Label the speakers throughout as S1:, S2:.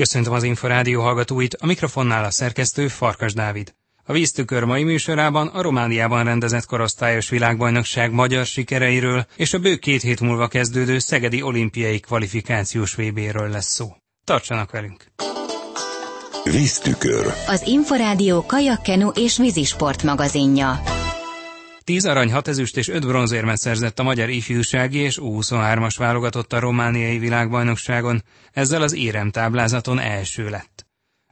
S1: Köszöntöm az Inforádió hallgatóit, a mikrofonnál a szerkesztő Farkas Dávid. A víztükör mai műsorában a Romániában rendezett korosztályos világbajnokság magyar sikereiről és a bő két hét múlva kezdődő Szegedi olimpiai kvalifikációs VB-ről lesz szó. Tartsanak velünk!
S2: Víztükör.
S3: Az Inforádió kajakkenu és vízisport magazinja.
S1: 10 arany, 6 ezüst és 5 bronzérmet szerzett a magyar ifjúsági és U23-as válogatott a romániai világbajnokságon, ezzel az érem táblázaton első lett.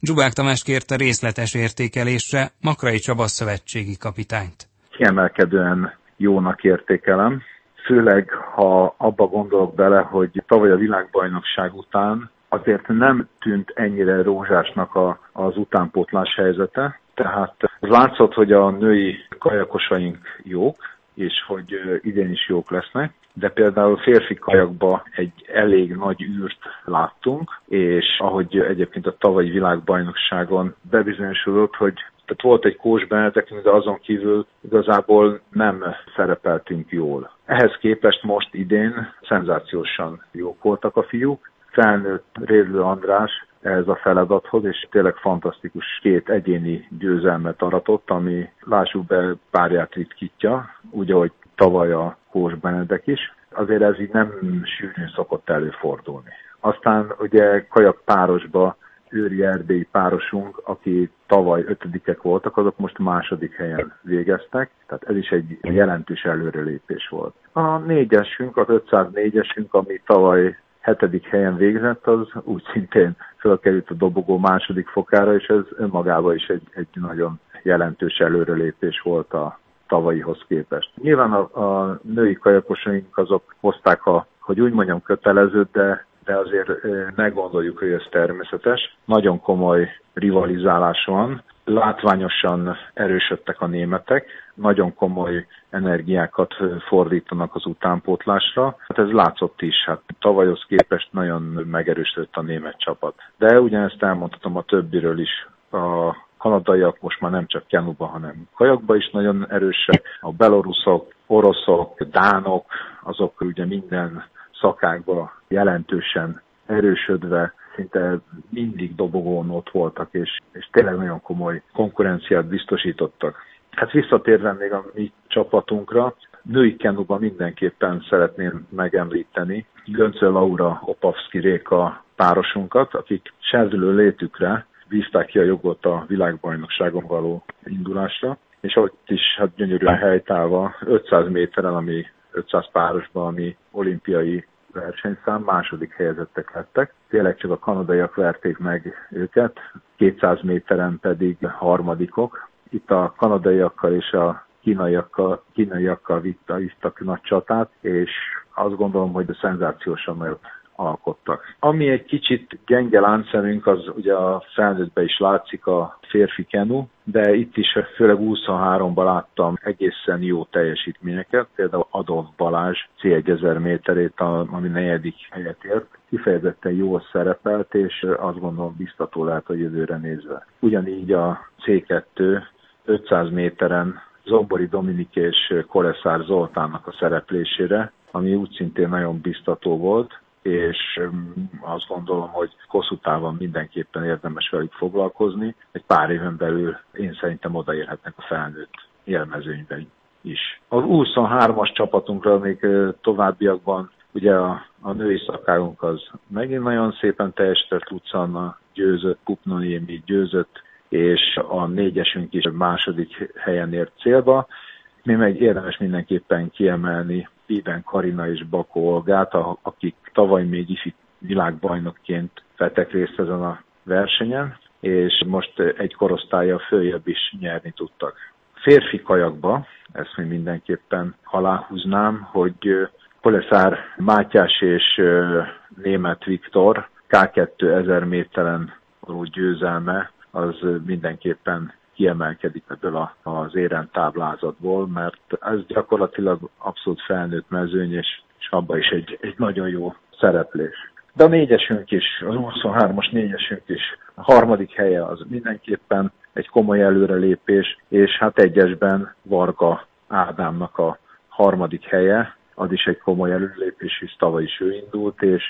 S1: Dzsubák Tamás kérte részletes értékelésre Makrai Csaba szövetségi kapitányt.
S4: Kiemelkedően jónak értékelem, főleg ha abba gondolok bele, hogy tavaly a világbajnokság után azért nem tűnt ennyire rózsásnak a, az utánpótlás helyzete, tehát látszott, hogy a női kajakosaink jók, és hogy idén is jók lesznek, de például férfi kajakba egy elég nagy űrt láttunk, és ahogy egyébként a tavalyi világbajnokságon bebizonyosodott, hogy tehát volt egy Kós Benedekünk, de azon kívül igazából nem szerepeltünk jól. Ehhez képest most idén szenzációsan jók voltak a fiúk. Felnőtt Rédlő András ehhez a feladathoz, és tényleg fantasztikus két egyéni győzelmet aratott, ami lássuk be párját ritkítja, úgy, ahogy tavaly a Kós Benedek is. Azért ez így nem sűrűn szokott előfordulni. Aztán ugye kajak párosba Őri Erdély párosunk, aki tavaly ötödikek voltak, azok most második helyen végeztek, tehát ez is egy jelentős előrelépés volt. A négyesünk, az 504-esünk, ami tavaly hetedik helyen végzett, az úgy szintén fölkerült a dobogó második fokára, és ez önmagában is egy, egy nagyon jelentős előrelépés volt a tavalyihoz képest. Nyilván a, a női kajakosaink azok hozták a, hogy úgy mondjam, kötelezőt, de de azért ne gondoljuk, hogy ez természetes. Nagyon komoly rivalizálás van, látványosan erősödtek a németek, nagyon komoly energiákat fordítanak az utánpótlásra. Hát ez látszott is, hát tavalyhoz képest nagyon megerősödött a német csapat. De ugyanezt elmondhatom a többiről is. A kanadaiak most már nem csak kenuba, hanem kajakba is nagyon erősek. A beloruszok, oroszok, dánok, azok ugye minden szakákba jelentősen erősödve szinte mindig dobogón ott voltak, és, és tényleg nagyon komoly konkurenciát biztosítottak. Hát visszatérve még a mi csapatunkra, női kenuban mindenképpen szeretném megemlíteni Göncö Laura Opavski Réka párosunkat, akik serdülő létükre bízták ki a jogot a világbajnokságon való indulásra, és ott is hát gyönyörűen helytálva 500 méteren, ami 500 párosban, ami olimpiai versenyszám, második helyezettek lettek. Tényleg csak a kanadaiak verték meg őket, 200 méteren pedig harmadikok. Itt a kanadaiakkal és a kínaiakkal, kínaiakkal vittak nagy csatát, és azt gondolom, hogy a szenzációsan nagyot alkottak. Ami egy kicsit gyenge láncszemünk, az ugye a felnőttben is látszik a férfi kenu, de itt is főleg 23-ban láttam egészen jó teljesítményeket, például Adolf Balázs C1000 méterét, ami negyedik helyet ért, kifejezetten jól szerepelt, és azt gondolom biztató lehet a jövőre nézve. Ugyanígy a C2 500 méteren Zombori Dominik és Koleszár Zoltánnak a szereplésére, ami úgy szintén nagyon biztató volt, és azt gondolom, hogy hosszú távon mindenképpen érdemes velük foglalkozni. Egy pár éven belül én szerintem odaérhetnek a felnőtt élmezőnyben is. Az 23-as csapatunkra még továbbiakban ugye a, a női szakágunk az megint nagyon szépen teljesített, Lucanna győzött, Kupnoniemi győzött, és a négyesünk is második helyen ért célba. Mi meg érdemes mindenképpen kiemelni Bíben Karina és Bakó Olgát, akik tavaly még is világbajnokként vettek részt ezen a versenyen, és most egy korosztálya följebb is nyerni tudtak. Férfi kajakba, ezt még mindenképpen aláhúznám, hogy Koleszár Mátyás és német Viktor K2 1000 méteren való győzelme az mindenképpen kiemelkedik ebből az éren táblázatból, mert ez gyakorlatilag abszolút felnőtt mezőny, és, és abban is egy, egy nagyon jó szereplés. De a négyesünk is, a 23-as négyesünk is, a harmadik helye az mindenképpen egy komoly előrelépés, és hát egyesben Varga Ádámnak a harmadik helye, az is egy komoly előlépés, hisz tavaly is ő indult, és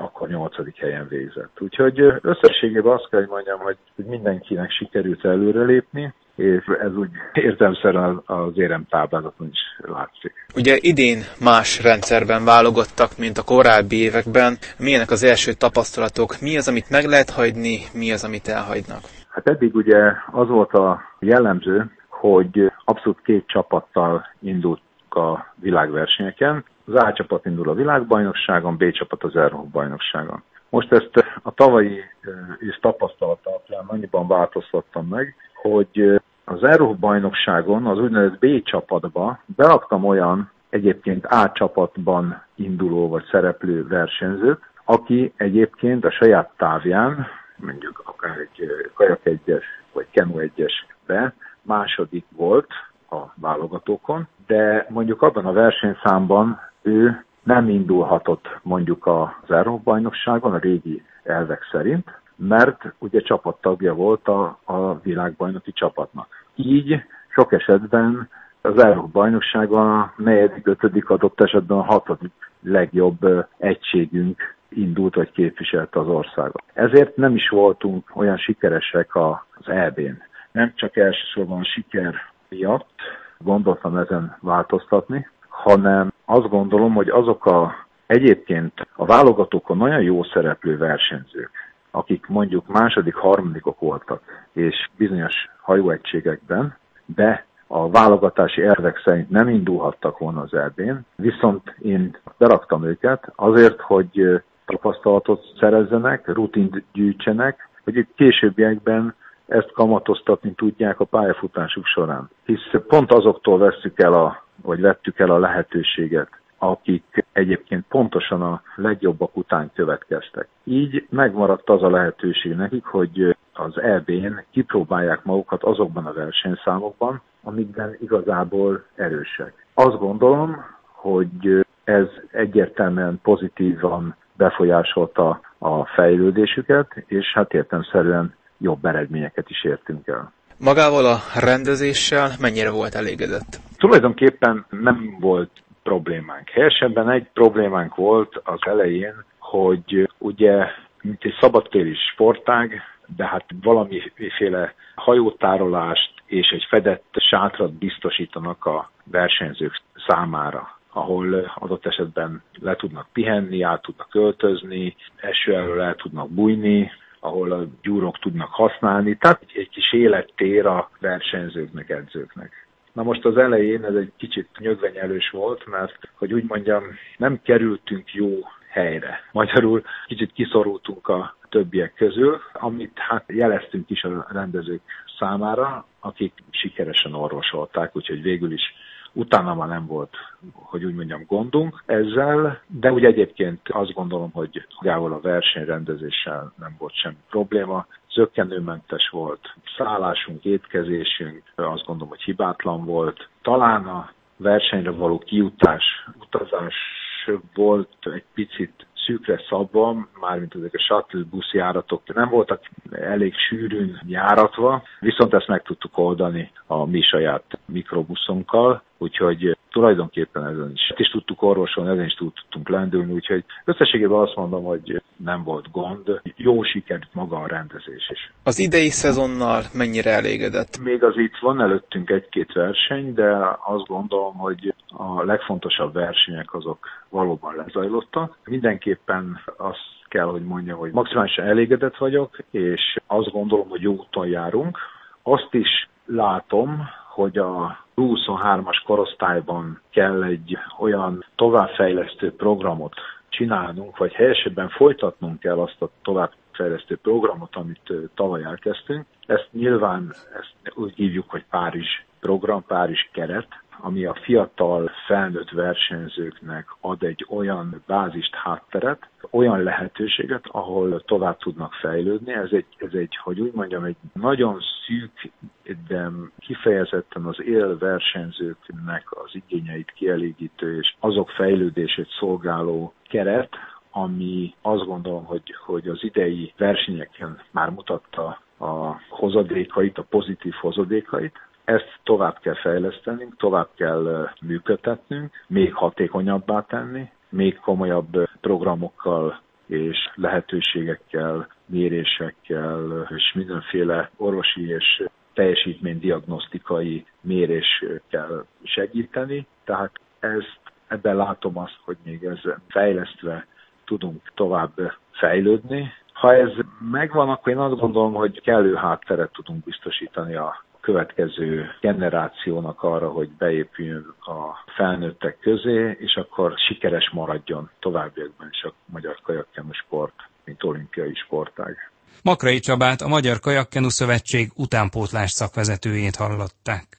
S4: akkor nyolcadik helyen végzett. Úgyhogy összességében azt kell, hogy mondjam, hogy mindenkinek sikerült előrelépni, és ez úgy értelmszerűen az érem táblázaton is látszik.
S2: Ugye idén más rendszerben válogattak, mint a korábbi években. Milyenek az első tapasztalatok? Mi az, amit meg lehet hagyni, mi az, amit elhagynak?
S4: Hát eddig ugye az volt a jellemző, hogy abszolút két csapattal indult a világversenyeken. Az A csapat indul a világbajnokságon, B csapat az Európa bajnokságon. Most ezt a tavalyi és tapasztalat alapján annyiban változtattam meg, hogy az Európa bajnokságon az úgynevezett B csapatba beraktam olyan egyébként A csapatban induló vagy szereplő versenyzőt, aki egyébként a saját távján, mondjuk akár egy kajak egyes vagy kenu egyesbe második volt a válogatókon, de mondjuk abban a versenyszámban ő nem indulhatott mondjuk az Európa-bajnokságon a régi elvek szerint, mert ugye csapattagja volt a, a világbajnoki csapatnak. Így sok esetben az Európa-bajnokságon a negyedik, ötödik, adott esetben a hatodik legjobb egységünk indult vagy képviselte az országot. Ezért nem is voltunk olyan sikeresek az EB-n. Nem csak elsősorban a siker miatt gondoltam ezen változtatni, hanem azt gondolom, hogy azok a egyébként a válogatókon nagyon jó szereplő versenyzők, akik mondjuk második, harmadikok voltak, és bizonyos hajóegységekben, de a válogatási ervek szerint nem indulhattak volna az erdén, viszont én beraktam őket azért, hogy tapasztalatot szerezzenek, rutint gyűjtsenek, hogy későbbiekben ezt kamatoztatni tudják a pályafutásuk során. Hisz pont azoktól veszük el a, vagy vettük el a lehetőséget, akik egyébként pontosan a legjobbak után következtek. Így megmaradt az a lehetőség nekik, hogy az EB-n kipróbálják magukat azokban a versenyszámokban, amikben igazából erősek. Azt gondolom, hogy ez egyértelműen pozitívan befolyásolta a fejlődésüket, és hát értemszerűen jobb eredményeket is értünk el.
S2: Magával a rendezéssel mennyire volt elégedett?
S4: Tulajdonképpen nem volt problémánk. Helyesebben egy problémánk volt az elején, hogy ugye, mint egy szabadtéri sportág, de hát valamiféle hajótárolást és egy fedett sátrat biztosítanak a versenyzők számára ahol adott esetben le tudnak pihenni, át tudnak költözni, eső elől el tudnak bújni, ahol a gyúrok tudnak használni, tehát egy kis élettér a versenyzőknek, edzőknek. Na most az elején ez egy kicsit nyögvenyelős volt, mert, hogy úgy mondjam, nem kerültünk jó helyre. Magyarul kicsit kiszorultunk a többiek közül, amit hát jeleztünk is a rendezők számára, akik sikeresen orvosolták, úgyhogy végül is Utána már nem volt, hogy úgy mondjam, gondunk ezzel, de úgy egyébként azt gondolom, hogy magával a versenyrendezéssel nem volt semmi probléma. Zöggenőmentes volt, szállásunk, étkezésünk, azt gondolom, hogy hibátlan volt. Talán a versenyre való kiutás, utazás volt egy picit szűkre szabva, mármint ezek a shuttle buszjáratok nem voltak elég sűrűn járatva, viszont ezt meg tudtuk oldani a mi saját mikrobuszunkkal, úgyhogy tulajdonképpen ezen is, is tudtuk orvosolni, ezen is tudtunk lendülni, úgyhogy összességében azt mondom, hogy nem volt gond, jó sikert maga a rendezés is.
S2: Az idei szezonnal mennyire elégedett?
S4: Még az itt van előttünk egy-két verseny, de azt gondolom, hogy a legfontosabb versenyek azok valóban lezajlottak. Mindenképpen azt kell, hogy mondjam, hogy maximálisan elégedett vagyok, és azt gondolom, hogy jó úton járunk. Azt is látom, hogy a 23-as korosztályban kell egy olyan továbbfejlesztő programot csinálnunk, vagy helyesebben folytatnunk kell azt a továbbfejlesztő programot, amit tavaly elkezdtünk. Ezt nyilván ezt úgy hívjuk, hogy Párizs program, Párizs keret, ami a fiatal felnőtt versenyzőknek ad egy olyan bázist, hátteret, olyan lehetőséget, ahol tovább tudnak fejlődni. Ez egy, ez egy hogy úgy mondjam, egy nagyon szűk, de kifejezetten az él versenyzőknek az igényeit kielégítő és azok fejlődését szolgáló keret, ami azt gondolom, hogy, hogy az idei versenyeken már mutatta a hozadékait, a pozitív hozadékait, ezt tovább kell fejlesztenünk, tovább kell működtetnünk, még hatékonyabbá tenni, még komolyabb programokkal és lehetőségekkel, mérésekkel és mindenféle orvosi és teljesítménydiagnosztikai méréskel segíteni. Tehát ezt, ebben látom azt, hogy még ez fejlesztve tudunk tovább fejlődni. Ha ez megvan, akkor én azt gondolom, hogy kellő hátteret tudunk biztosítani a következő generációnak arra, hogy beépüljön a felnőttek közé, és akkor sikeres maradjon továbbiakban is a magyar kajakkenu sport, mint olimpiai sportág.
S1: Makrai Csabát, a Magyar Kajakkenu Szövetség utánpótlás szakvezetőjét hallották.